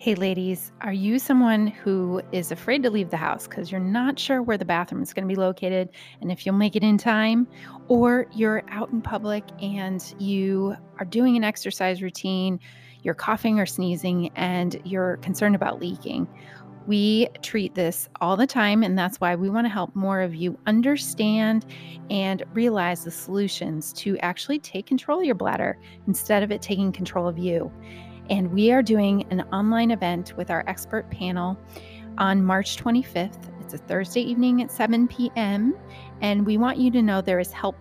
Hey, ladies, are you someone who is afraid to leave the house because you're not sure where the bathroom is going to be located and if you'll make it in time? Or you're out in public and you are doing an exercise routine, you're coughing or sneezing, and you're concerned about leaking? We treat this all the time, and that's why we want to help more of you understand and realize the solutions to actually take control of your bladder instead of it taking control of you. And we are doing an online event with our expert panel on March 25th. It's a Thursday evening at 7 p.m. And we want you to know there is help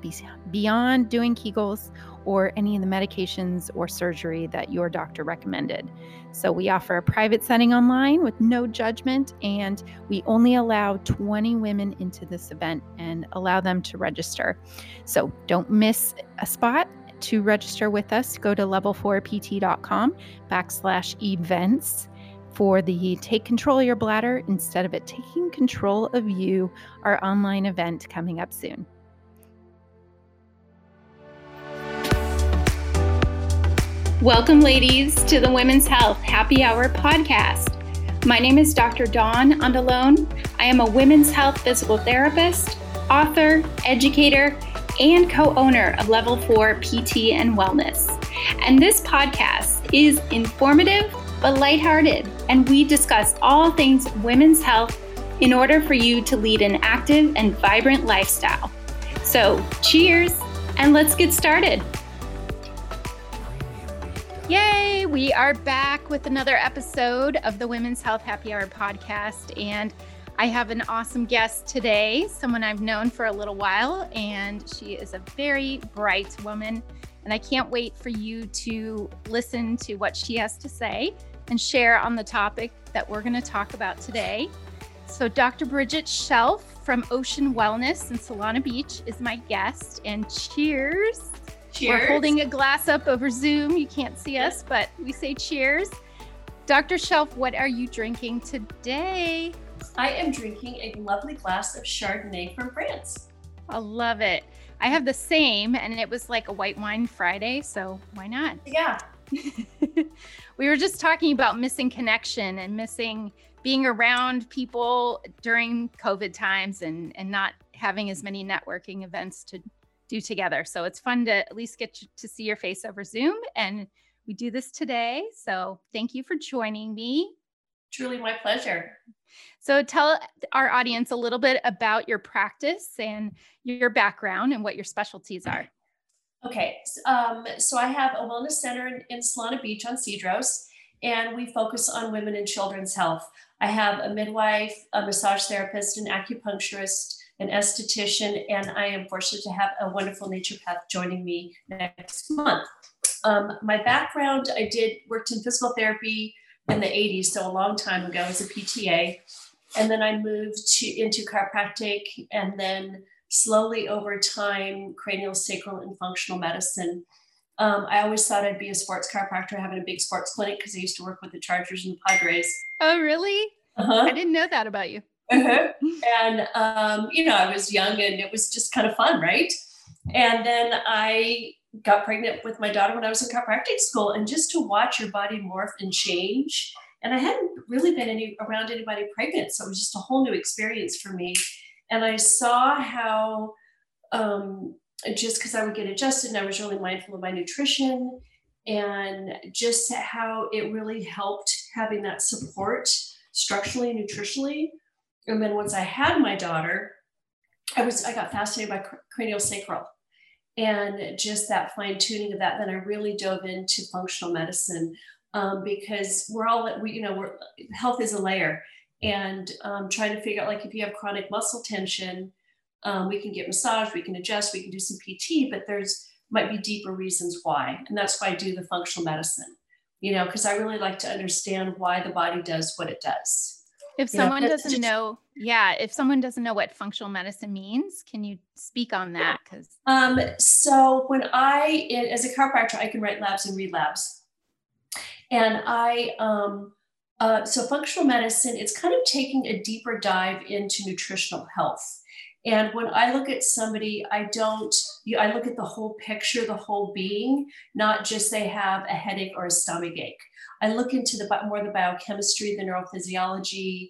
beyond doing Kegels or any of the medications or surgery that your doctor recommended. So we offer a private setting online with no judgment, and we only allow 20 women into this event and allow them to register. So don't miss a spot to register with us, go to level4pt.com backslash events for the Take Control of Your Bladder instead of it taking control of you, our online event coming up soon. Welcome, ladies, to the Women's Health Happy Hour podcast. My name is Dr. Dawn Andalon. I am a women's health physical therapist, author, educator, and co owner of Level 4 PT and Wellness. And this podcast is informative but lighthearted, and we discuss all things women's health in order for you to lead an active and vibrant lifestyle. So, cheers, and let's get started. Yay! We are back with another episode of the Women's Health Happy Hour podcast. And I have an awesome guest today, someone I've known for a little while, and she is a very bright woman. And I can't wait for you to listen to what she has to say and share on the topic that we're going to talk about today. So, Dr. Bridget Shelf from Ocean Wellness in Solana Beach is my guest. And cheers. Cheers. We're holding a glass up over Zoom. You can't see us, but we say cheers. Dr. Shelf, what are you drinking today? I am drinking a lovely glass of Chardonnay from France. I love it. I have the same, and it was like a white wine Friday, so why not? Yeah. we were just talking about missing connection and missing being around people during COVID times and and not having as many networking events to do together. So it's fun to at least get to see your face over Zoom, and we do this today. So thank you for joining me. Truly my pleasure. So tell our audience a little bit about your practice and your background and what your specialties are. Okay, um, so I have a wellness center in, in Solana Beach on Cedros, and we focus on women and children's health. I have a midwife, a massage therapist, an acupuncturist, an esthetician, and I am fortunate to have a wonderful naturopath joining me next month. Um, my background, I did worked in physical therapy in the 80s, so a long time ago as a PTA. And then I moved to into chiropractic and then slowly over time, cranial, sacral, and functional medicine. Um, I always thought I'd be a sports chiropractor having a big sports clinic because I used to work with the Chargers and the Padres. Oh, really? Uh-huh. I didn't know that about you. Uh-huh. And, um, you know, I was young and it was just kind of fun, right? And then I got pregnant with my daughter when I was in chiropractic school, and just to watch your body morph and change. And I hadn't really been any around anybody pregnant, so it was just a whole new experience for me. And I saw how um, just because I would get adjusted, and I was really mindful of my nutrition, and just how it really helped having that support structurally and nutritionally. And then once I had my daughter, I was I got fascinated by cranial sacral and just that fine tuning of that then i really dove into functional medicine um, because we're all we you know we're health is a layer. And um, trying to figure out like if you have chronic muscle tension um, we can get massage we can adjust we can do some pt but there's might be deeper reasons why. And that's why i do the functional medicine you know because i really like to understand why the body does what it does if someone yeah, doesn't just, know, yeah, if someone doesn't know what functional medicine means, can you speak on that? Because um, so when I, as a chiropractor, I can write labs and read labs, and I, um, uh, so functional medicine, it's kind of taking a deeper dive into nutritional health. And when I look at somebody, I don't, you, I look at the whole picture, the whole being, not just they have a headache or a stomach ache. I look into the more the biochemistry, the neurophysiology,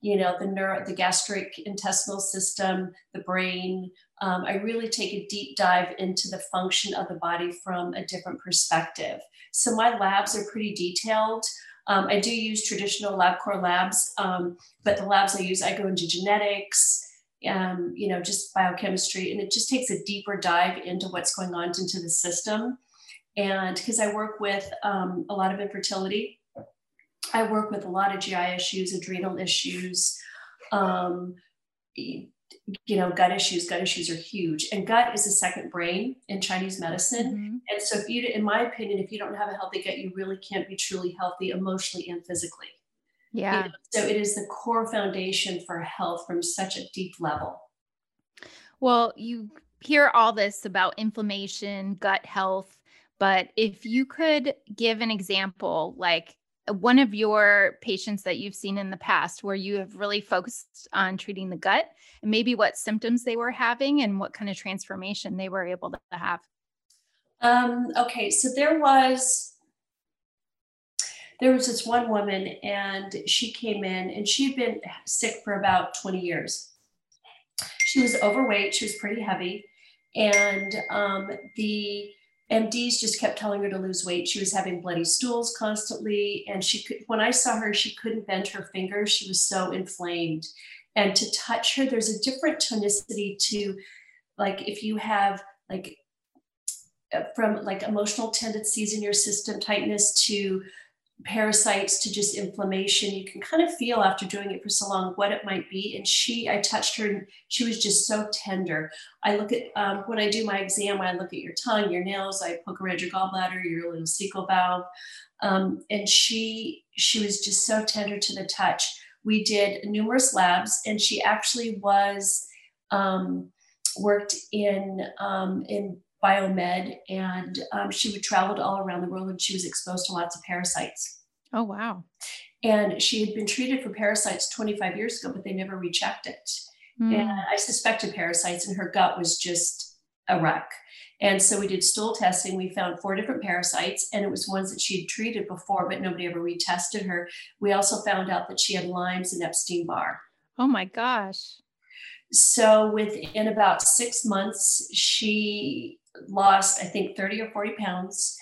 you know, the neuro, the gastric intestinal system, the brain. Um, I really take a deep dive into the function of the body from a different perspective. So my labs are pretty detailed. Um, I do use traditional LabCorp labs, um, but the labs I use, I go into genetics, um, you know, just biochemistry, and it just takes a deeper dive into what's going on into the system. And because I work with um, a lot of infertility, I work with a lot of GI issues, adrenal issues, um, you know, gut issues. Gut issues are huge, and gut is a second brain in Chinese medicine. Mm-hmm. And so, if you, in my opinion, if you don't have a healthy gut, you really can't be truly healthy emotionally and physically. Yeah. You know, so it is the core foundation for health from such a deep level. Well, you hear all this about inflammation, gut health, but if you could give an example, like one of your patients that you've seen in the past where you have really focused on treating the gut and maybe what symptoms they were having and what kind of transformation they were able to have. Um, okay, so there was there was this one woman and she came in and she had been sick for about 20 years she was overweight she was pretty heavy and um, the mds just kept telling her to lose weight. She was having bloody stools constantly and she could when i saw her she couldn't bend her fingers. She was so inflamed. And to touch her there's a different tonicity to like if you have like uh, from like emotional tendencies in your system tightness to parasites to just inflammation you can kind of feel after doing it for so long what it might be. And she i touched her and she was just so tender. I look at um, when i do my exam i look at your tongue your nails i poke around your gallbladder your little cecal valve um, and she she was just so tender to the touch. We did numerous labs and she actually was um, worked in um, in biomed and um, she would travel all around the world and she was exposed to lots of parasites. Oh, wow. And she had been treated for parasites 25 years ago, but they never rechecked it. Mm. And I suspected parasites, and her gut was just a wreck. And so we did stool testing. We found four different parasites, and it was ones that she had treated before, but nobody ever retested her. We also found out that she had Lyme's and Epstein Barr. Oh my gosh. So within about six months, she lost, I think, 30 or 40 pounds.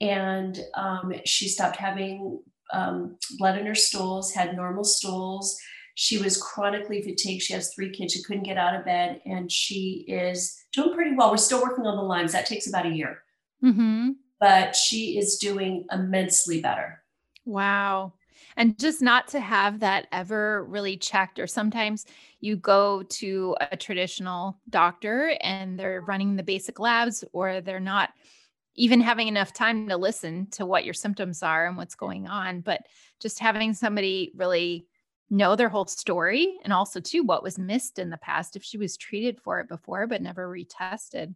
And um, she stopped having um, blood in her stools, had normal stools. She was chronically fatigued. She has three kids. She couldn't get out of bed. And she is doing pretty well. We're still working on the Lymes. That takes about a year. Mm-hmm. But she is doing immensely better. Wow and just not to have that ever really checked or sometimes you go to a traditional doctor and they're running the basic labs or they're not even having enough time to listen to what your symptoms are and what's going on but just having somebody really know their whole story and also too what was missed in the past if she was treated for it before but never retested.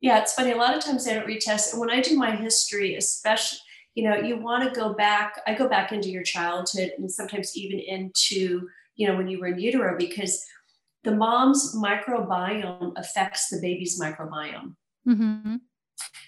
Yeah it's funny a lot of times they don't retest and when i do my history especially you know you want to go back i go back into your childhood and sometimes even into you know when you were in utero because the mom's microbiome affects the baby's microbiome mm-hmm.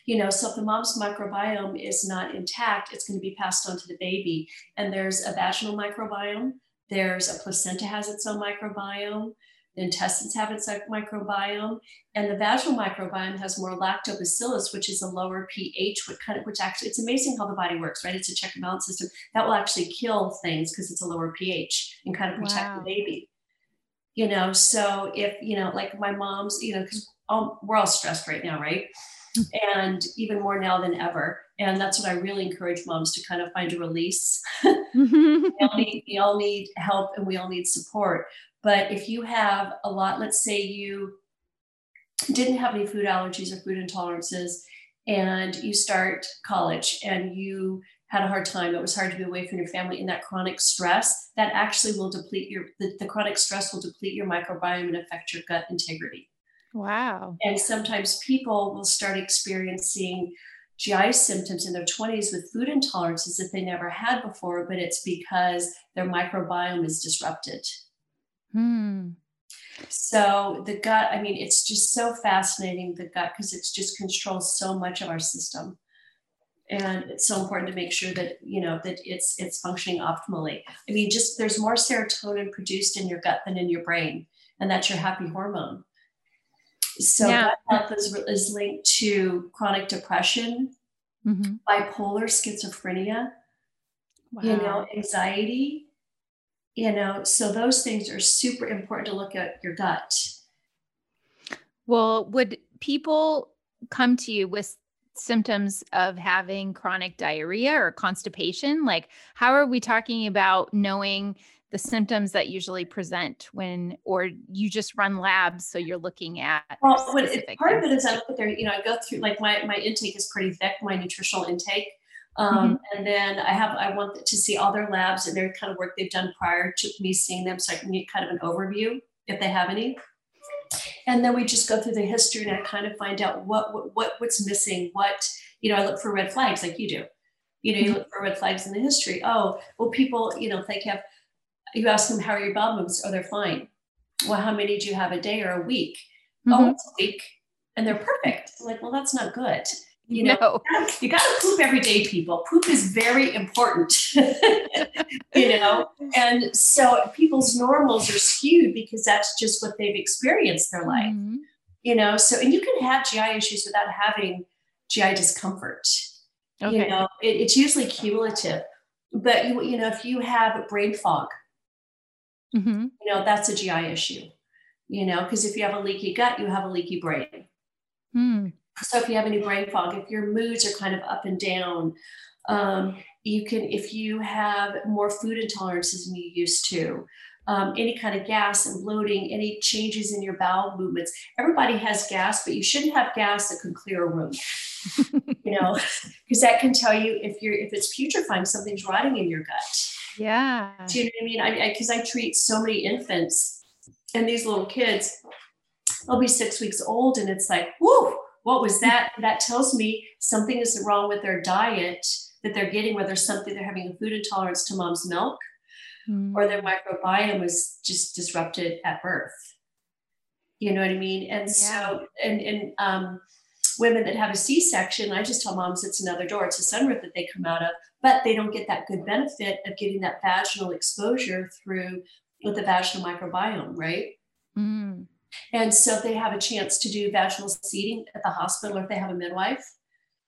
you know so if the mom's microbiome is not intact it's going to be passed on to the baby and there's a vaginal microbiome there's a placenta has its own microbiome the intestines have its microbiome, and the vaginal microbiome has more lactobacillus, which is a lower pH, which kind of which actually it's amazing how the body works, right? It's a check and balance system that will actually kill things because it's a lower pH and kind of protect wow. the baby. You know, so if you know, like my mom's, you know, because we're all stressed right now, right? Mm-hmm. and even more now than ever. And that's what I really encourage moms to kind of find a release. we, all need, we all need help and we all need support. But if you have a lot, let's say you didn't have any food allergies or food intolerances, and you start college and you had a hard time, it was hard to be away from your family, and that chronic stress, that actually will deplete your, the, the chronic stress will deplete your microbiome and affect your gut integrity. Wow. And sometimes people will start experiencing GI symptoms in their 20s with food intolerances that they never had before, but it's because their microbiome is disrupted. Hmm. So the gut, I mean, it's just so fascinating, the gut, because it's just controls so much of our system. And it's so important to make sure that, you know, that it's it's functioning optimally. I mean, just there's more serotonin produced in your gut than in your brain, and that's your happy hormone. So yeah. gut health is, is linked to chronic depression, mm-hmm. bipolar, schizophrenia, wow. you know, anxiety, you know, so those things are super important to look at your gut. Well, would people come to you with symptoms of having chronic diarrhea or constipation? Like, how are we talking about knowing the symptoms that usually present when, or you just run labs, so you're looking at? Well, it, part of it is I look at their, you know, I go through like my my intake is pretty thick, my nutritional intake. Um, mm-hmm. And then I have I want to see all their labs and their kind of work they've done prior to me seeing them, so I can get kind of an overview if they have any. And then we just go through the history and I kind of find out what what, what what's missing. What you know, I look for red flags like you do. You know, you mm-hmm. look for red flags in the history. Oh, well, people, you know, if they have, you ask them how are your bowel movements? Oh, they're fine. Well, how many do you have a day or a week? Oh, mm-hmm. Oh, it's a week, and they're perfect. like, well, that's not good. You know, no. you got to poop every day, people. Poop is very important, you know. And so people's normals are skewed because that's just what they've experienced their life, mm-hmm. you know. So, and you can have GI issues without having GI discomfort. Okay. You know, it, it's usually cumulative. But you, you know, if you have brain fog, mm-hmm. you know, that's a GI issue. You know, because if you have a leaky gut, you have a leaky brain. Mm so if you have any brain fog, if your moods are kind of up and down, um, you can, if you have more food intolerances than you used to, um, any kind of gas and bloating, any changes in your bowel movements. Everybody has gas, but you shouldn't have gas that can clear a room. you know, because that can tell you if you're if it's putrefying, something's rotting in your gut. Yeah. Do you know what I mean? I because I, I treat so many infants and these little kids. They'll be six weeks old, and it's like, whoo, what was that? that tells me something is wrong with their diet that they're getting, whether something they're having a food intolerance to mom's milk mm. or their microbiome was just disrupted at birth. You know what I mean? And yeah. so, and, and, um, women that have a C-section, I just tell moms it's another door. It's a sunroof that they come out of, but they don't get that good benefit of getting that vaginal exposure through with the vaginal microbiome, right? Mm. And so if they have a chance to do vaginal seeding at the hospital or if they have a midwife,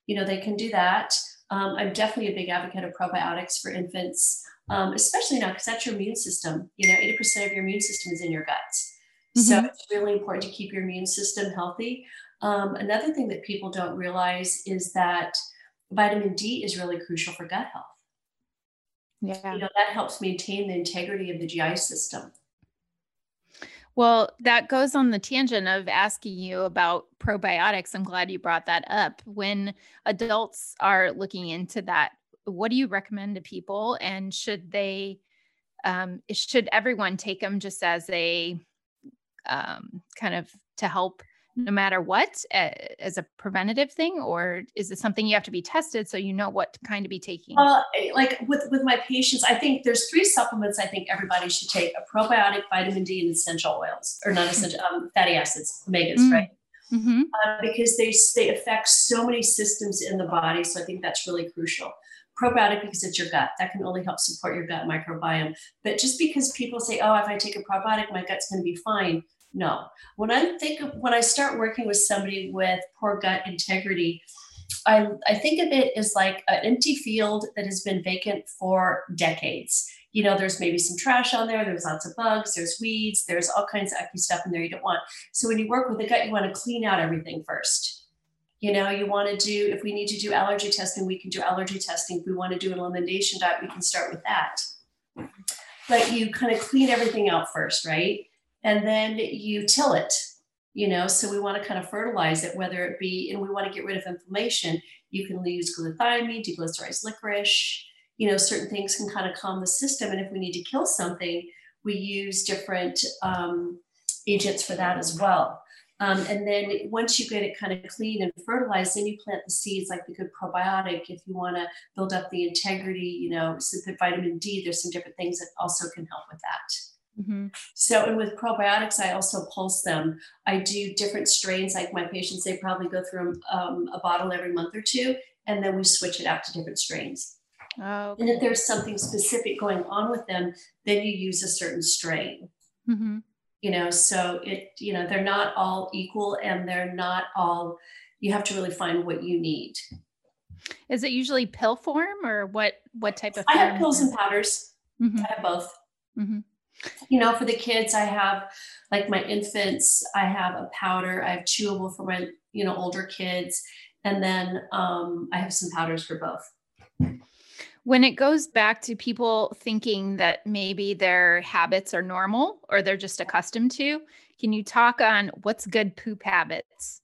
you know, they can do that. Um, I'm definitely a big advocate of probiotics for infants, um, especially now because that's your immune system. You know, 80% of your immune system is in your guts. Mm-hmm. So it's really important to keep your immune system healthy. Um, another thing that people don't realize is that vitamin D is really crucial for gut health. Yeah. You know, that helps maintain the integrity of the GI system. Well, that goes on the tangent of asking you about probiotics. I'm glad you brought that up. When adults are looking into that, what do you recommend to people? And should they, um, should everyone take them just as a um, kind of to help no matter what as a preventative thing or is it something you have to be tested so you know what kind of be taking uh, like with with my patients i think there's three supplements i think everybody should take a probiotic vitamin d and essential oils or not essential um, fatty acids omegas mm-hmm. right mm-hmm. uh, because they they affect so many systems in the body so i think that's really crucial probiotic because it's your gut that can only help support your gut microbiome but just because people say oh if i take a probiotic my gut's going to be fine no. When I think of when I start working with somebody with poor gut integrity, I, I think of it as like an empty field that has been vacant for decades. You know, there's maybe some trash on there, there's lots of bugs, there's weeds, there's all kinds of icky stuff in there you don't want. So when you work with the gut, you want to clean out everything first. You know, you want to do, if we need to do allergy testing, we can do allergy testing. If we want to do an elimination diet, we can start with that. But you kind of clean everything out first, right? And then you till it you know so we want to kind of fertilize it whether it be and we want to get rid of inflammation you can use glutathione deglycerized licorice you know certain things can kind of calm the system and if we need to kill something we use different um, agents for that as well um, and then once you get it kind of clean and fertilized, then you plant the seeds like the good probiotic. If you want to build up the integrity, you know, vitamin D, there's some different things that also can help with that. Mm-hmm. So, and with probiotics, I also pulse them. I do different strains. Like my patients, they probably go through um, a bottle every month or two, and then we switch it out to different strains. Oh, okay. And if there's something specific going on with them, then you use a certain strain. Mm-hmm. You know, so it, you know, they're not all equal and they're not all, you have to really find what you need. Is it usually pill form or what, what type of? I have pills and powders. Mm-hmm. I have both. Mm-hmm. You know, for the kids, I have like my infants, I have a powder, I have chewable for my, you know, older kids. And then um, I have some powders for both. When it goes back to people thinking that maybe their habits are normal or they're just accustomed to, can you talk on what's good poop habits?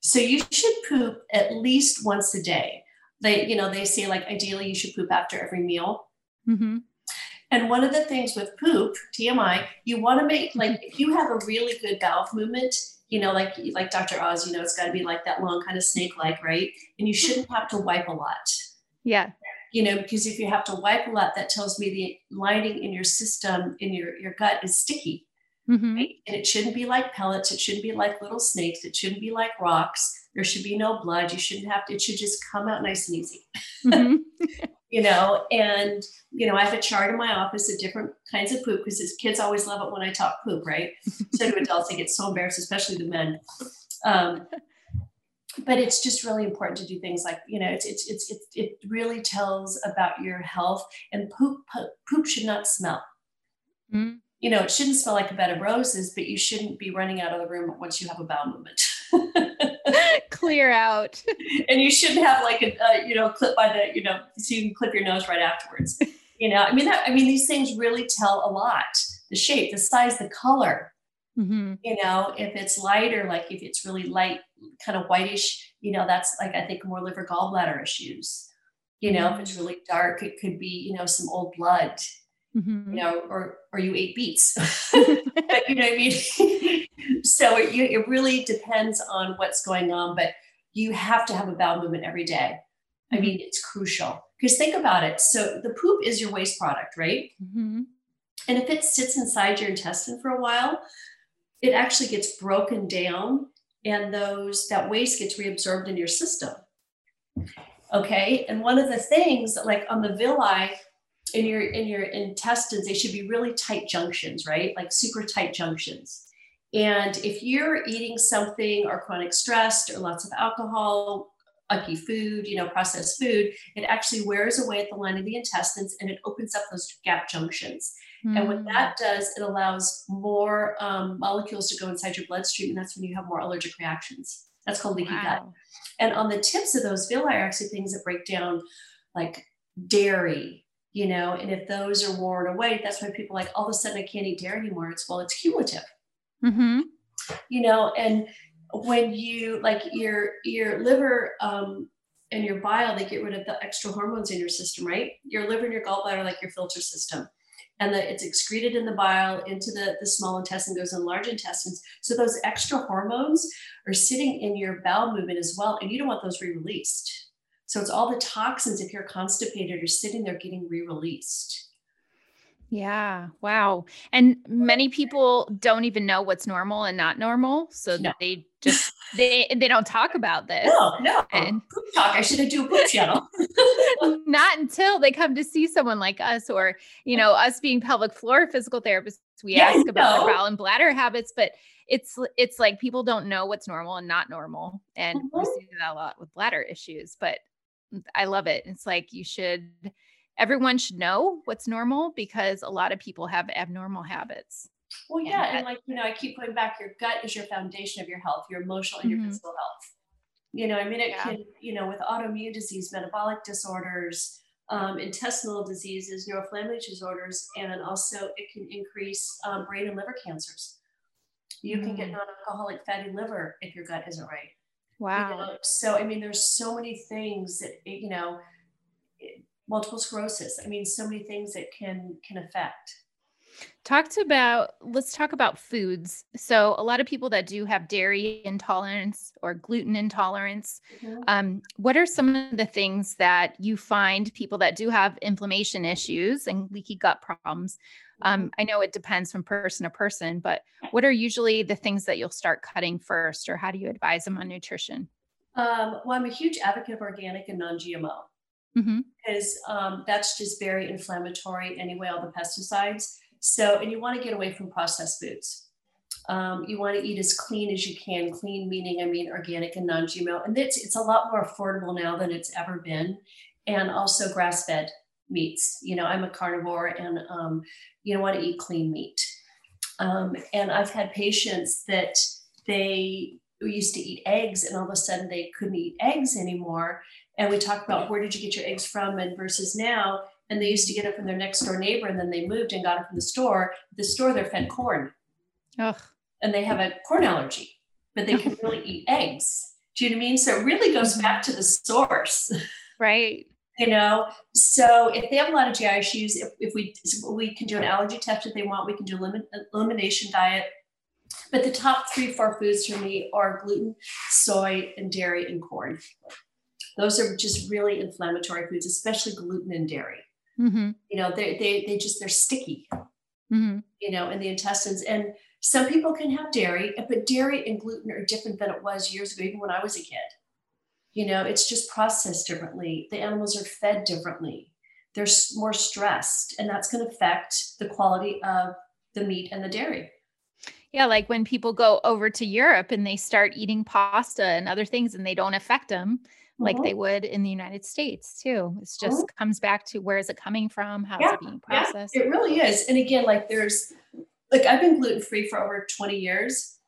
So you should poop at least once a day. They, you know, they say like ideally you should poop after every meal. Mm-hmm. And one of the things with poop, TMI, you want to make like if you have a really good bowel movement, you know, like like Dr. Oz, you know, it's got to be like that long kind of snake-like, right? And you shouldn't have to wipe a lot. Yeah. You know, because if you have to wipe a lot, that tells me the lining in your system, in your your gut, is sticky. Mm-hmm. Right? And it shouldn't be like pellets. It shouldn't be like little snakes. It shouldn't be like rocks. There should be no blood. You shouldn't have to. It should just come out nice and easy. Mm-hmm. you know, and you know, I have a chart in my office of different kinds of poop because kids always love it when I talk poop, right? so do adults. They get so embarrassed, especially the men. Um, but it's just really important to do things like you know it's it's, it's it, it really tells about your health and poop poop, poop should not smell mm. you know it shouldn't smell like a bed of roses but you shouldn't be running out of the room once you have a bowel movement clear out. and you shouldn't have like a, uh, you know, clip by the, you know, so you can clip your nose right afterwards. You know, I mean, that, I mean, these things really tell a lot. The shape, the size, the color. Mm-hmm. You know, if it's lighter, like if it's really light, kind of whitish, you know, that's like I think more liver gallbladder issues. You know, mm-hmm. if it's mm. really dark, it could be, you know, some old blood. Mm-hmm. You know, or or you ate beets. But you know what I mean? So it, it really depends on what's going on, but you have to have a bowel movement every day. I mm-hmm. mean, it's crucial because think about it. So the poop is your waste product, right? Mm-hmm. And if it sits inside your intestine for a while, it actually gets broken down and those that waste gets reabsorbed in your system. Okay. And one of the things like on the villi in your in your intestines, they should be really tight junctions, right? Like super tight junctions. And if you're eating something or chronic stress or lots of alcohol, icky food, you know, processed food, it actually wears away at the line of the intestines and it opens up those gap junctions. Mm. And what that hmm. does, it allows more um, molecules to go inside your bloodstream, and that's when you have more allergic reactions. That's called leaky wow. gut. And on the tips of those villi are actually things that break down like dairy, you know, and if those are worn away, that's why people like all of a sudden I can't eat dairy anymore. It's well, it's cumulative. Mm-hmm. You know, and when you like your your liver um, and your bile, they get rid of the extra hormones in your system, right? Your liver and your gallbladder like your filter system. And that it's excreted in the bile into the, the small intestine, goes in large intestines. So those extra hormones are sitting in your bowel movement as well. And you don't want those re-released. So it's all the toxins, if you're constipated, are sitting there getting re-released. Yeah. Wow. And many people don't even know what's normal and not normal. So no. they just they they don't talk about this. No, no. And poop talk. I should have do a poop channel. not until they come to see someone like us or, you know, us being pelvic floor physical therapists, we yeah, ask about their bowel and bladder habits, but it's it's like people don't know what's normal and not normal. And mm-hmm. we see that a lot with bladder issues, but I love it. It's like you should everyone should know what's normal because a lot of people have abnormal habits. Well, yeah. And, and like, you know, I keep going back, your gut is your foundation of your health, your emotional and mm-hmm. your physical health. You know, I mean, it yeah. can, you know, with autoimmune disease, metabolic disorders, um, intestinal diseases, neuroinflammatory disorders, and also it can increase um, brain and liver cancers. You mm. can get mm. non-alcoholic fatty liver if your gut isn't right. Wow. You know? So, I mean, there's so many things that, you know, multiple sclerosis. I mean, so many things that can can affect. Talked about, let's talk about foods. So, a lot of people that do have dairy intolerance or gluten intolerance, mm-hmm. um, what are some of the things that you find people that do have inflammation issues and leaky gut problems? Um, mm-hmm. I know it depends from person to person, but what are usually the things that you'll start cutting first, or how do you advise them on nutrition? Um, well, I'm a huge advocate of organic and non GMO mm-hmm. because um, that's just very inflammatory anyway, all the pesticides. So, and you want to get away from processed foods. Um, you want to eat as clean as you can. Clean meaning, I mean, organic and non-GMO. And it's it's a lot more affordable now than it's ever been, and also grass-fed meats. You know, I'm a carnivore, and um, you don't want to eat clean meat. Um, and I've had patients that they used to eat eggs, and all of a sudden they couldn't eat eggs anymore. And we talk about where did you get your eggs from, and versus now and they used to get it from their next door neighbor and then they moved and got it from the store. The store they're fed corn. Ugh. and they have a corn allergy but they can really eat eggs. Do you know what i mean? So it really goes mm-hmm. back to the source. Right. You know? So if they have a lot of gi issues if, if we we can do an allergy test if they want we can do elimination diet. But the top three four foods for me are gluten soy and dairy and corn those are just really inflammatory foods especially gluten and dairy Mm-hmm. You know, they they they just they're sticky. Mm-hmm. You know, in the intestines, and some people can have dairy, but dairy and gluten are different than it was years ago, even when I was a kid. You know, it's just processed differently. The animals are fed differently. They're more stressed, and that's going to affect the quality of the meat and the dairy. Yeah, like when people go over to Europe and they start eating pasta and other things and they don't affect them, like uh-huh. they would in the United States too. It just uh-huh. comes back to where is it coming from? How yeah, is it being processed? Yeah, it really is. And again, like there's like I've been gluten free for over 20 years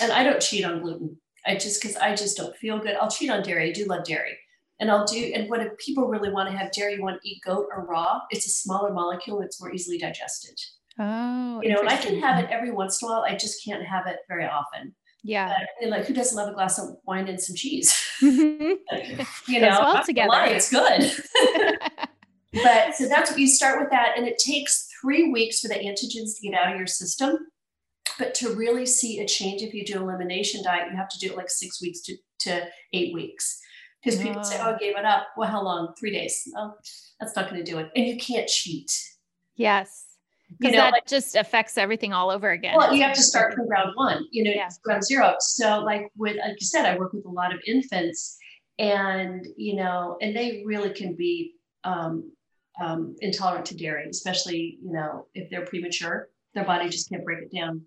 and I don't cheat on gluten. I just because I just don't feel good. I'll cheat on dairy. I do love dairy. And I'll do, and what if people really want to have dairy, you want to eat goat or raw, it's a smaller molecule, it's more easily digested. Oh, you know, I can have it every once in a while. I just can't have it very often. Yeah. and like, who doesn't love a glass of wine and some cheese? You know, well together. Lie, it's good. but so that's what you start with that. And it takes three weeks for the antigens to get out of your system. But to really see a change, if you do elimination diet, you have to do it like six weeks to, to eight weeks. Because people say, oh. oh, I gave it up. Well, how long? Three days. Oh, that's not going to do it. And you can't cheat. Yes because that like, just affects everything all over again. Well, you have to start from ground one, you know, yeah. ground zero. So, like with, like you said, I work with a lot of infants, and you know, and they really can be um, um, intolerant to dairy, especially you know if they're premature, their body just can't break it down.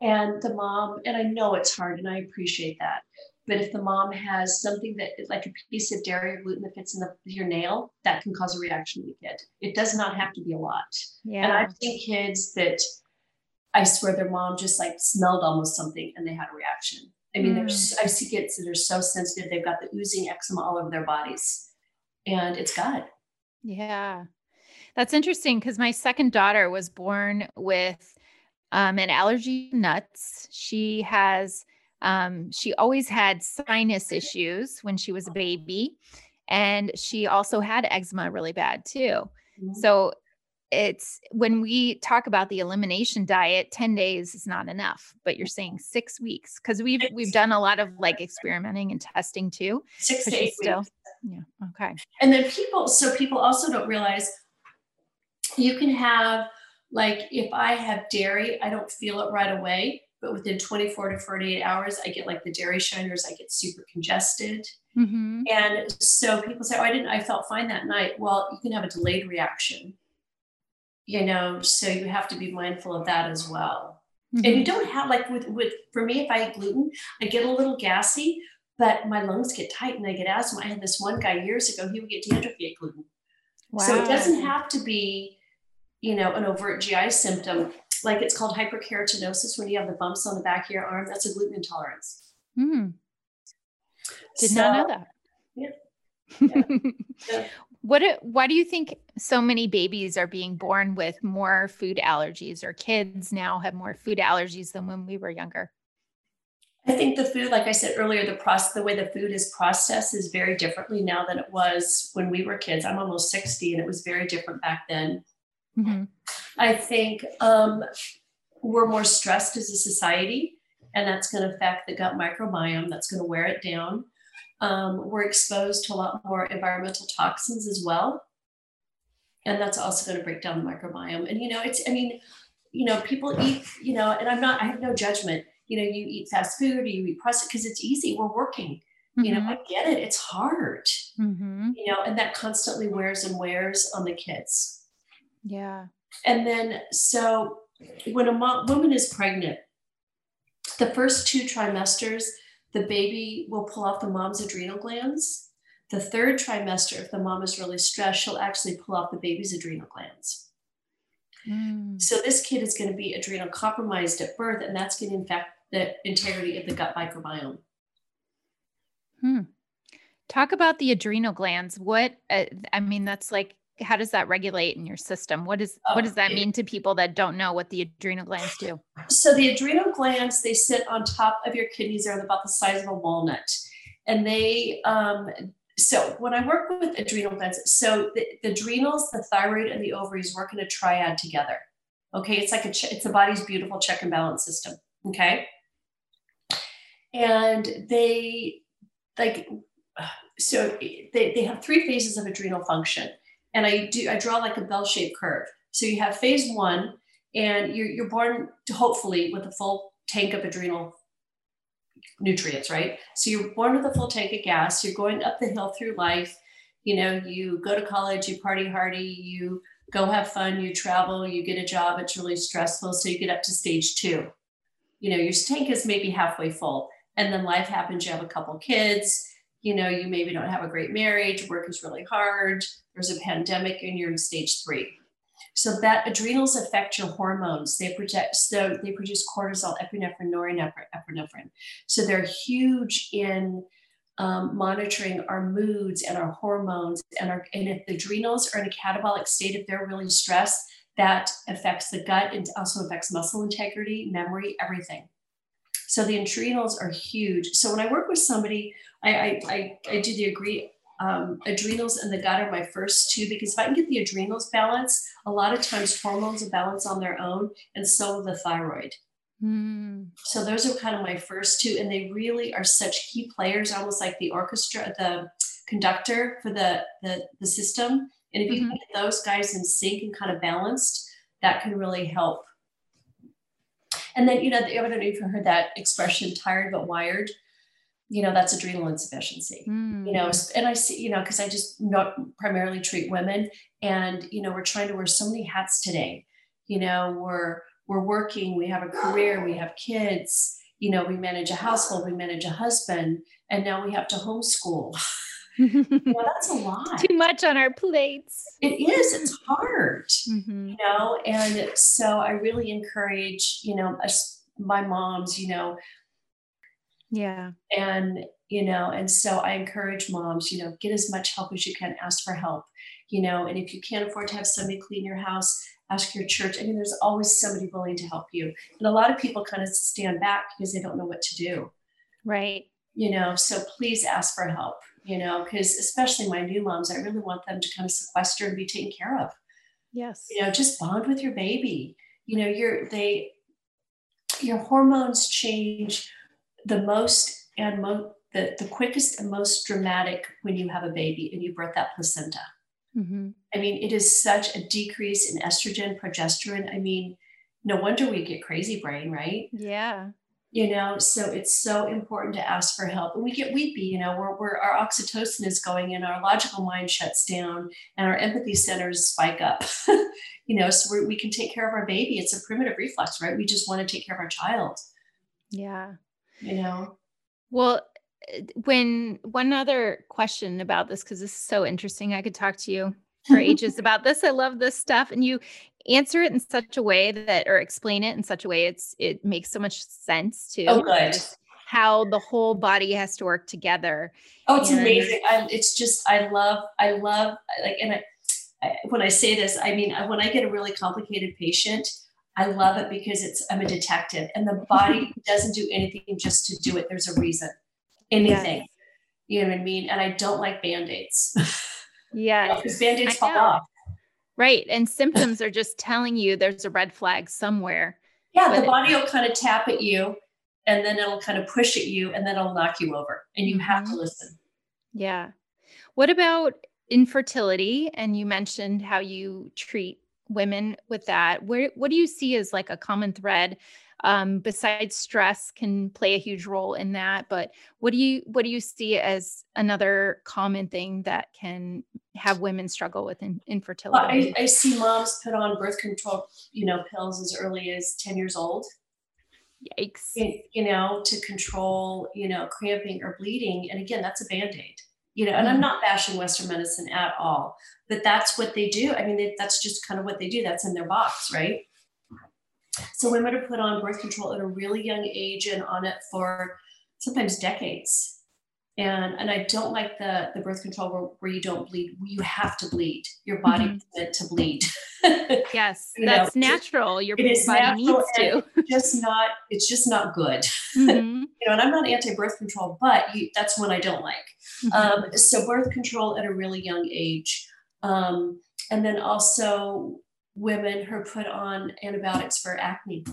And the mom, and I know it's hard, and I appreciate that. But if the mom has something that like a piece of dairy or gluten that fits in the, your nail, that can cause a reaction in the kid. It does not have to be a lot. Yeah. And I've seen kids that I swear their mom just like smelled almost something and they had a reaction. I mean, mm. there's I see kids that are so sensitive, they've got the oozing eczema all over their bodies. And it's gut. Yeah. That's interesting because my second daughter was born with um, an allergy to nuts. She has um, she always had sinus issues when she was a baby, and she also had eczema really bad too. Mm-hmm. So it's when we talk about the elimination diet 10 days is not enough but you're saying six weeks because we've we've done a lot of like experimenting and testing too six to eight still weeks. yeah okay and then people so people also don't realize you can have like if i have dairy i don't feel it right away but within 24 to 48 hours, I get like the dairy shiners, I get super congested. Mm-hmm. And so people say, Oh, I didn't, I felt fine that night. Well, you can have a delayed reaction, you know, so you have to be mindful of that as well. Mm-hmm. And you don't have like with, with, for me, if I eat gluten, I get a little gassy, but my lungs get tight and I get asthma. I had this one guy years ago, he would get dandruff at gluten. Wow. So it doesn't have to be, you know, an overt GI symptom like it's called hyperkeratinosis when you have the bumps on the back of your arm. That's a gluten intolerance. Mm. Did so, not know that. Yeah. yeah. What? Why do you think so many babies are being born with more food allergies, or kids now have more food allergies than when we were younger? I think the food, like I said earlier, the process, the way the food is processed is very differently now than it was when we were kids. I'm almost 60, and it was very different back then Mm-hmm. I think um, we're more stressed as a society, and that's going to affect the gut microbiome. That's going to wear it down. Um, we're exposed to a lot more environmental toxins as well. And that's also going to break down the microbiome. And, you know, it's, I mean, you know, people eat, you know, and I'm not, I have no judgment. You know, you eat fast food or you eat processed because it's easy. We're working. Mm-hmm. You know, mm-hmm. I get it. It's hard. Mm-hmm. You know, and that constantly wears and wears on the kids. Yeah. And then, so when a mom, woman is pregnant, the first two trimesters, the baby will pull off the mom's adrenal glands. The third trimester, if the mom is really stressed, she'll actually pull off the baby's adrenal glands. Mm. So this kid is going to be adrenal compromised at birth, and that's going to infect the integrity of the gut microbiome. Hmm. Talk about the adrenal glands. What uh, I mean, that's like how does that regulate in your system? What is what does that mean to people that don't know what the adrenal glands do? So the adrenal glands they sit on top of your kidneys. They're about the size of a walnut, and they. Um, so when I work with adrenal glands, so the, the adrenals, the thyroid, and the ovaries work in a triad together. Okay, it's like a it's the body's beautiful check and balance system. Okay, and they like so they, they have three phases of adrenal function and I do I draw like a bell-shaped curve. So you have phase one, and you're you're born to hopefully with a full tank of adrenal nutrients, right? So you're born with a full tank of gas. You're going up the hill through life. You know, you go to college, you party hardy, you go have fun, you travel, you get a job. It's really stressful. So you get up to stage two. You know, your tank is maybe halfway full, and then life happens. You have a couple kids. You know, you maybe don't have a great marriage. Work is really hard there's a pandemic and you're in stage three. So that adrenals affect your hormones. They project, so they produce cortisol, epinephrine, norepinephrine. So they're huge in um, monitoring our moods and our hormones. And, our, and if the adrenals are in a catabolic state, if they're really stressed, that affects the gut and also affects muscle integrity, memory, everything. So the adrenals are huge. So when I work with somebody, I, I, I, I do the agree um, adrenals and the gut are my first two because if I can get the adrenals balanced, a lot of times hormones are balanced on their own, and so will the thyroid. Mm. So those are kind of my first two, and they really are such key players, almost like the orchestra, the conductor for the the, the system. And if you mm-hmm. get those guys in sync and kind of balanced, that can really help. And then, you know, I don't know if you've heard that expression, tired but wired you know that's adrenal insufficiency. Mm. you know and i see you know because i just not primarily treat women and you know we're trying to wear so many hats today. You know we're we're working we have a career we have kids you know we manage a household we manage a husband and now we have to homeschool. Well, that's a lot. Too much on our plates. It is it's hard mm-hmm. you know and so i really encourage you know us, my moms you know yeah. And, you know, and so I encourage moms, you know, get as much help as you can, ask for help, you know, and if you can't afford to have somebody clean your house, ask your church. I mean, there's always somebody willing to help you. And a lot of people kind of stand back because they don't know what to do. Right. You know, so please ask for help, you know, because especially my new moms, I really want them to kind of sequester and be taken care of. Yes. You know, just bond with your baby. You know, you're, they, your hormones change the most and mo- the, the quickest and most dramatic when you have a baby and you birth that placenta. Mm-hmm. I mean, it is such a decrease in estrogen, progesterone. I mean, no wonder we get crazy brain, right? Yeah. You know, so it's so important to ask for help. And we get weepy, you know, where, where our oxytocin is going and our logical mind shuts down and our empathy centers spike up. you know, so we can take care of our baby. It's a primitive reflex, right? We just want to take care of our child. Yeah you know? Well eh, when one other question about this because this is so interesting i could talk to you for ages about this i love this stuff and you answer it in such a way that or explain it in such a way it's it makes so much sense to oh good. How the whole body has to work together oh it's and, amazing. I, it's just i love i love like and I, I, when i say this i mean when i get a really complicated patient I love it because it's I'm a detective and the body doesn't do anything just to do it. There's a reason. Anything. You know what I mean? And I don't like band-aids. Yeah. Because band-aids fall off. Right. And symptoms are just telling you there's a red flag somewhere. Yeah, the body will kind of tap at you and then it'll kind of push at you and then it'll knock you over and you mm-hmm. have to mm-hmm. listen. Yeah. What about infertility? And you mentioned how you treat women with that. Where what do you see as like a common thread? Um, besides stress can play a huge role in that, but what do you what do you see as another common thing that can have women struggle with in, infertility? Well, I, I see moms put on birth control, you know, pills as early as 10 years old. Yikes. You know, to control, you know, cramping or bleeding. And again, that's a band-aid you know, and I'm mm-hmm. not bashing Western medicine at all, but that's what they do. I mean, they, that's just kind of what they do. That's in their box, right? So women are put on birth control at a really young age and on it for sometimes decades. And, and I don't like the, the birth control where, where you don't bleed. You have to bleed. Your body mm-hmm. is meant to bleed. yes, that's know, natural. Your body needs to. just not. It's just not good. Mm-hmm. you know, and I'm not anti-birth control, but you, that's one I don't like. Mm-hmm. Um, so birth control at a really young age, um, and then also women who are put on antibiotics for acne.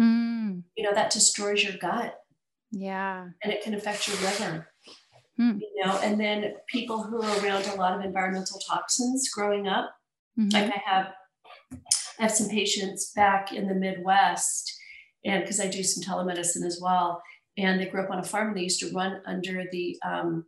Mm. You know that destroys your gut. Yeah, and it can affect your liver. Mm. You know, and then people who are around a lot of environmental toxins growing up. Mm-hmm. Like I have, I have some patients back in the Midwest, and because I do some telemedicine as well, and they grew up on a farm. And they used to run under the um,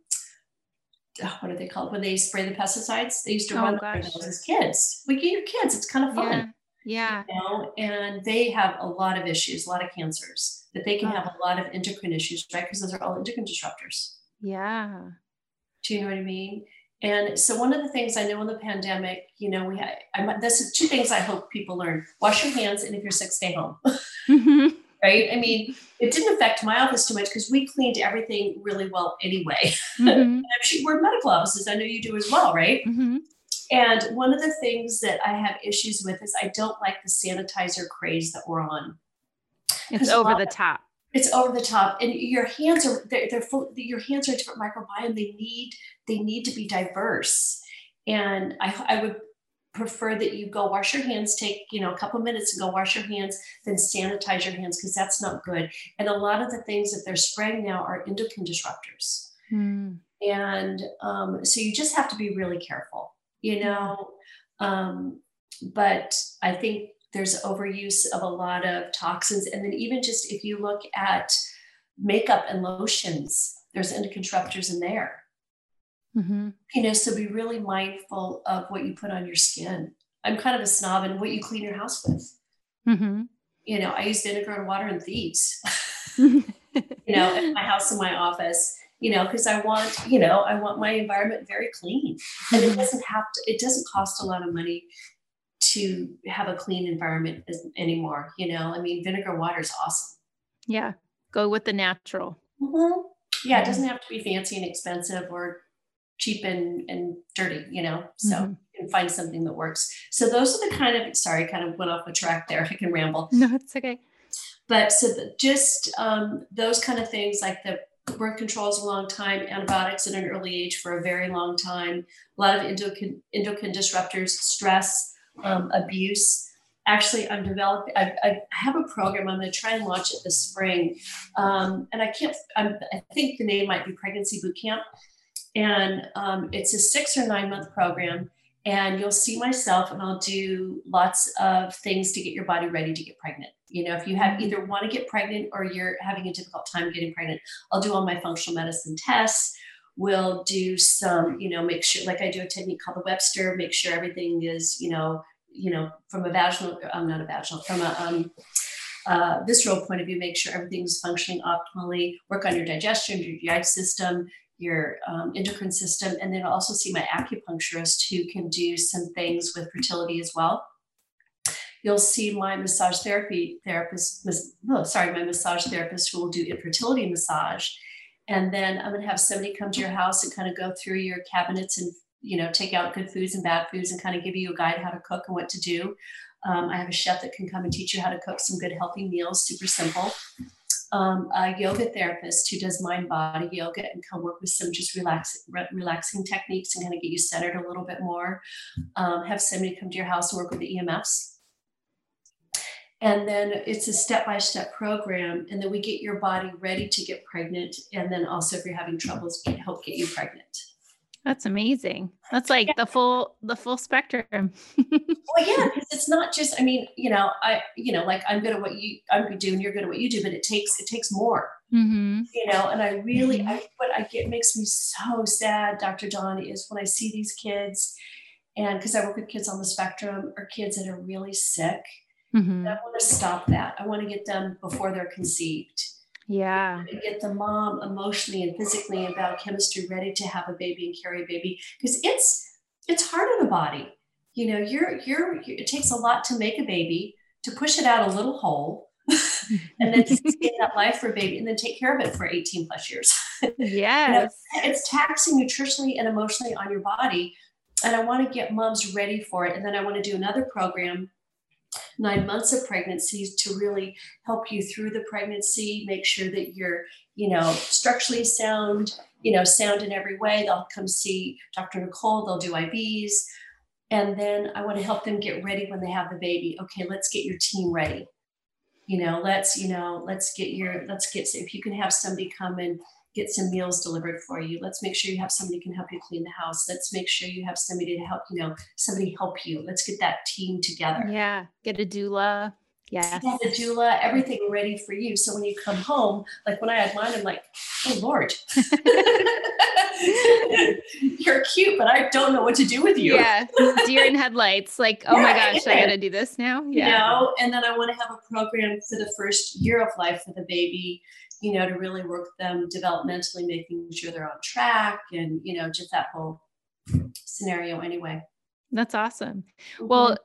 what are they called when they spray the pesticides? They used to oh, run gosh. those as kids. We get your kids; it's kind of fun. Yeah. yeah. You know? And they have a lot of issues, a lot of cancers. but they can oh. have a lot of endocrine issues, right? Because those are all endocrine disruptors. Yeah. Do you know what I mean? And so one of the things I know in the pandemic, you know, we had I, this is two things I hope people learn: wash your hands, and if you're sick, stay home. Mm-hmm. right? I mean, it didn't affect my office too much because we cleaned everything really well anyway. Mm-hmm. we're medical offices. I know you do as well, right? Mm-hmm. And one of the things that I have issues with is I don't like the sanitizer craze that we're on. It's over the top. It's over the top, and your hands are they're, they're full. Your hands are a different microbiome. They need they need to be diverse. And I, I would prefer that you go wash your hands, take, you know, a couple minutes and go wash your hands, then sanitize your hands because that's not good. And a lot of the things that they're spraying now are endocrine disruptors. Mm. And um, so you just have to be really careful, you know. Um, but I think there's overuse of a lot of toxins. And then even just if you look at makeup and lotions, there's endocrine disruptors in there. Mm-hmm. You know, so be really mindful of what you put on your skin. I'm kind of a snob and what you clean your house with. Mm-hmm. You know, I use vinegar and water and thieves. you know, at my house and my office. You know, because I want, you know, I want my environment very clean, and it mm-hmm. doesn't have to. It doesn't cost a lot of money to have a clean environment anymore. You know, I mean, vinegar water is awesome. Yeah, go with the natural. Mm-hmm. Yeah, it doesn't have to be fancy and expensive or cheap and, and dirty, you know, so mm-hmm. you can find something that works. So those are the kind of, sorry, kind of went off the track there. I can ramble. No, it's okay. But so the, just um, those kind of things like the birth controls a long time, antibiotics at an early age for a very long time, a lot of endocrine, endocrine disruptors, stress, um, abuse. Actually, I'm developing, I, have a program I'm going to try and launch it this spring. Um, and I can't, I'm, I think the name might be Pregnancy Boot Camp. And um, it's a six or nine month program. And you'll see myself, and I'll do lots of things to get your body ready to get pregnant. You know, if you have either want to get pregnant or you're having a difficult time getting pregnant, I'll do all my functional medicine tests. We'll do some, you know, make sure, like I do a technique called the Webster, make sure everything is, you know, you know, from a vaginal, I'm not a vaginal, from a um, uh, visceral point of view, make sure everything's functioning optimally, work on your digestion, your GI system, your um, endocrine system, and then also see my acupuncturist who can do some things with fertility as well. You'll see my massage therapy therapist, oh, sorry, my massage therapist who will do infertility massage. And then I'm going to have somebody come to your house and kind of go through your cabinets and you know take out good foods and bad foods and kind of give you a guide how to cook and what to do. Um, I have a chef that can come and teach you how to cook some good healthy meals, super simple. um, a yoga therapist who does mind body yoga and come work with some just relax, re- relaxing techniques and kind of get you centered a little bit more. Um, have somebody come to your house and work with the EMFs. And then it's a step by step program. And then we get your body ready to get pregnant. And then also, if you're having troubles, get, help get you pregnant. That's amazing. That's like yeah. the full the full spectrum. well, yeah, because it's not just. I mean, you know, I you know, like I'm good at what you I'm good doing. You're good at what you do, but it takes it takes more. Mm-hmm. You know, and I really, mm-hmm. I, what I get makes me so sad, Dr. Dawn, is when I see these kids, and because I work with kids on the spectrum or kids that are really sick. Mm-hmm. I want to stop that. I want to get them before they're conceived yeah. Get the mom emotionally and physically and biochemistry ready to have a baby and carry a baby because it's it's hard on the body. You know, you're you're it takes a lot to make a baby, to push it out a little hole, and then sustain that life for a baby and then take care of it for 18 plus years. Yes. you know, it's taxing nutritionally and emotionally on your body. And I want to get moms ready for it. And then I want to do another program nine months of pregnancy to really help you through the pregnancy, make sure that you're, you know, structurally sound, you know, sound in every way. They'll come see Dr. Nicole, they'll do IVs. And then I want to help them get ready when they have the baby. Okay, let's get your team ready. You know, let's, you know, let's get your, let's get, if you can have somebody come and get some meals delivered for you. Let's make sure you have somebody can help you clean the house. Let's make sure you have somebody to help, you know, somebody help you. Let's get that team together. Yeah. Get a doula. Yeah. Get a doula, everything ready for you. So when you come home, like when I had mine, I'm like, oh Lord. You're cute, but I don't know what to do with you. Yeah. Deer in headlights. Like, oh yeah, my gosh, yeah. I gotta do this now. Yeah. You know, and then I want to have a program for the first year of life for the baby you know, to really work them developmentally, making sure they're on track and, you know, just that whole scenario anyway. That's awesome. Mm-hmm. Well,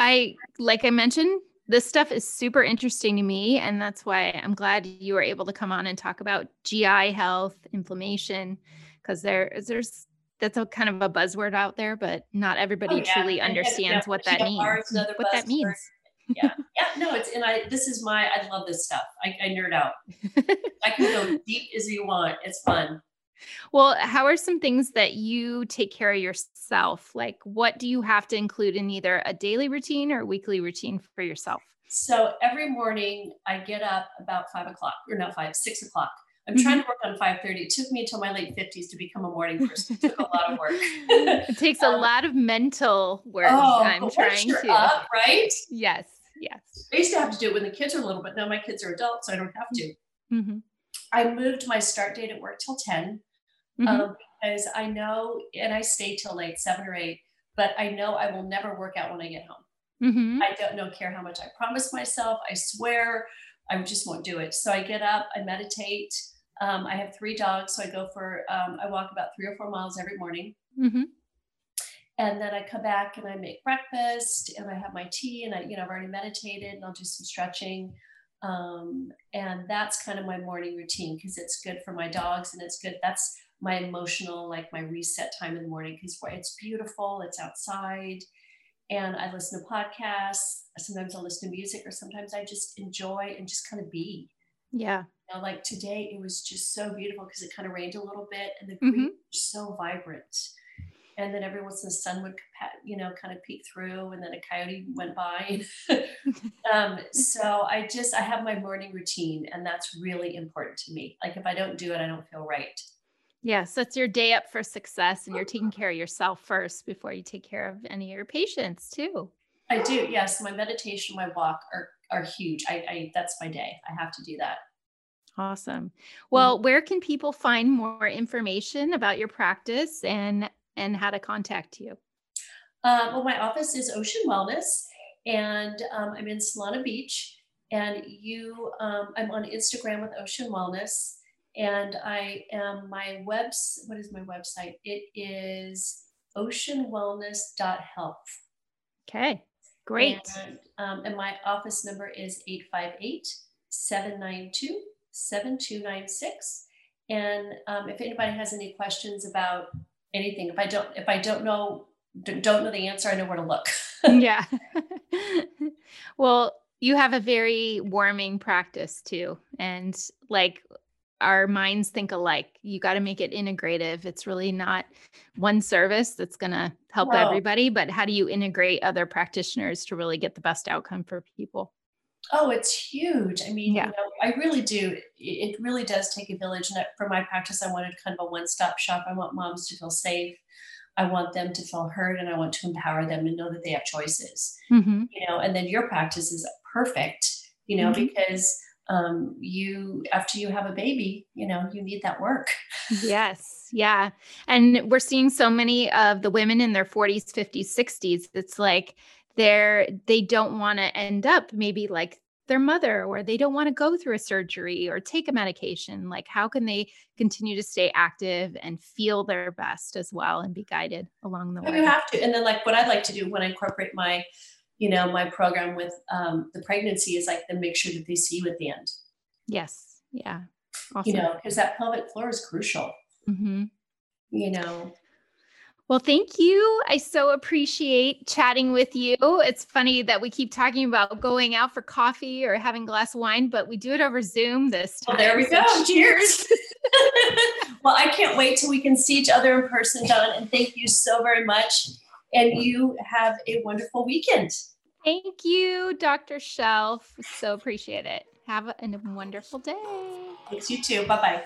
I, like I mentioned, this stuff is super interesting to me. And that's why I'm glad you were able to come on and talk about GI health, inflammation, because there, there's, that's a kind of a buzzword out there, but not everybody oh, yeah. truly and understands what that means. What that means yeah yeah no it's and i this is my i love this stuff i, I nerd out i can go deep as you want it's fun well how are some things that you take care of yourself like what do you have to include in either a daily routine or weekly routine for yourself so every morning i get up about five o'clock or not five six o'clock I'm trying to mm-hmm. work on 5:30. It took me until my late 50s to become a morning person. It took a lot of work. it takes um, a lot of mental work. Oh, I'm trying to. Up, right? Yes. Yes. I used to have to do it when the kids are little, but now my kids are adults, so I don't have to. Mm-hmm. I moved my start date at work till 10 mm-hmm. um, because I know, and I stay till late, seven or eight, but I know I will never work out when I get home. Mm-hmm. I don't know care how much I promise myself. I swear I just won't do it. So I get up, I meditate. Um, I have three dogs, so I go for um, I walk about three or four miles every morning. Mm-hmm. And then I come back and I make breakfast and I have my tea and I, you know, I've already meditated and I'll do some stretching. Um, and that's kind of my morning routine because it's good for my dogs and it's good. That's my emotional, like my reset time in the morning because it's beautiful, it's outside. And I listen to podcasts. Sometimes I'll listen to music or sometimes I just enjoy and just kind of be. Yeah. You know, like today, it was just so beautiful because it kind of rained a little bit and the green mm-hmm. was so vibrant and then every once in the sun would you know kind of peek through and then a coyote went by. Um, so i just i have my morning routine and that's really important to me. Like if i don't do it i don't feel right. Yeah so it's your day up for success and you're taking care of yourself first before you take care of any of your patients too. I do yes. My meditation my walk are are huge. I, I that's my day. I have to do that. Awesome. Well, where can people find more information about your practice and and how to contact you? Uh, well, my office is Ocean Wellness, and um, I'm in Solana Beach. And you, um, I'm on Instagram with Ocean Wellness, and I am my webs. What is my website? It is oceanwellness.health. Okay, great. And, um, and my office number is 858 792 7296. And um, if anybody has any questions about anything. If I don't, if I don't know, don't know the answer, I know where to look. yeah. well, you have a very warming practice too. And like our minds think alike. You got to make it integrative. It's really not one service that's going to help no. everybody, but how do you integrate other practitioners to really get the best outcome for people? Oh, it's huge. I mean, yeah. you know, I really do. It really does take a village. And for my practice, I wanted kind of a one stop shop. I want moms to feel safe. I want them to feel heard and I want to empower them to know that they have choices. Mm-hmm. You know, and then your practice is perfect, you know, mm-hmm. because um, you after you have a baby you know you need that work yes yeah and we're seeing so many of the women in their 40s 50s 60s it's like they're they don't want to end up maybe like their mother or they don't want to go through a surgery or take a medication. Like how can they continue to stay active and feel their best as well and be guided along the way you have to and then like what i'd like to do when i incorporate my you know my program with um, the pregnancy is like then make sure that they see you at the end. Yes. Yeah. Awesome. you know because that pelvic floor is crucial. Mm-hmm. you know well, thank you. I so appreciate chatting with you. It's funny that we keep talking about going out for coffee or having a glass of wine, but we do it over Zoom this time. Well, there we go. Cheers. well, I can't wait till we can see each other in person, Dawn. And thank you so very much. And you have a wonderful weekend. Thank you, Dr. Shelf. So appreciate it. Have a, a wonderful day. Thanks, you too. Bye bye.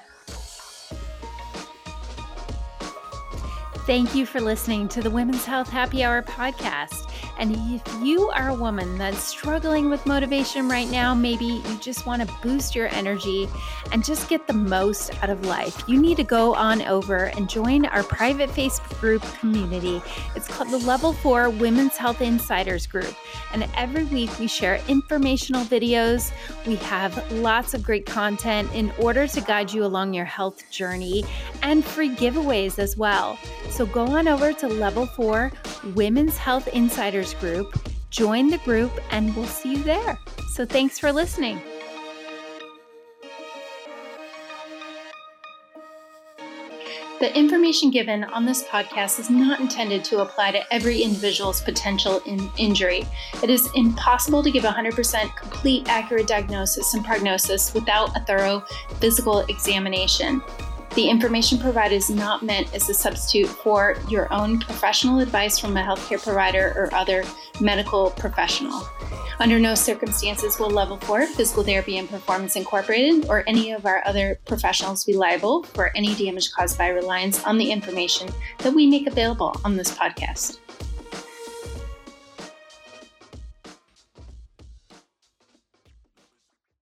Thank you for listening to the Women's Health Happy Hour podcast. And if you are a woman that's struggling with motivation right now, maybe you just want to boost your energy and just get the most out of life, you need to go on over and join our private Facebook group community. It's called the Level 4 Women's Health Insiders Group. And every week we share informational videos. We have lots of great content in order to guide you along your health journey and free giveaways as well. So go on over to Level 4 Women's Health Insiders Group, join the group, and we'll see you there. So thanks for listening. The information given on this podcast is not intended to apply to every individual's potential in injury. It is impossible to give 100% complete accurate diagnosis and prognosis without a thorough physical examination. The information provided is not meant as a substitute for your own professional advice from a healthcare provider or other medical professional. Under no circumstances will Level 4 Physical Therapy and Performance Incorporated or any of our other professionals be liable for any damage caused by reliance on the information that we make available on this podcast.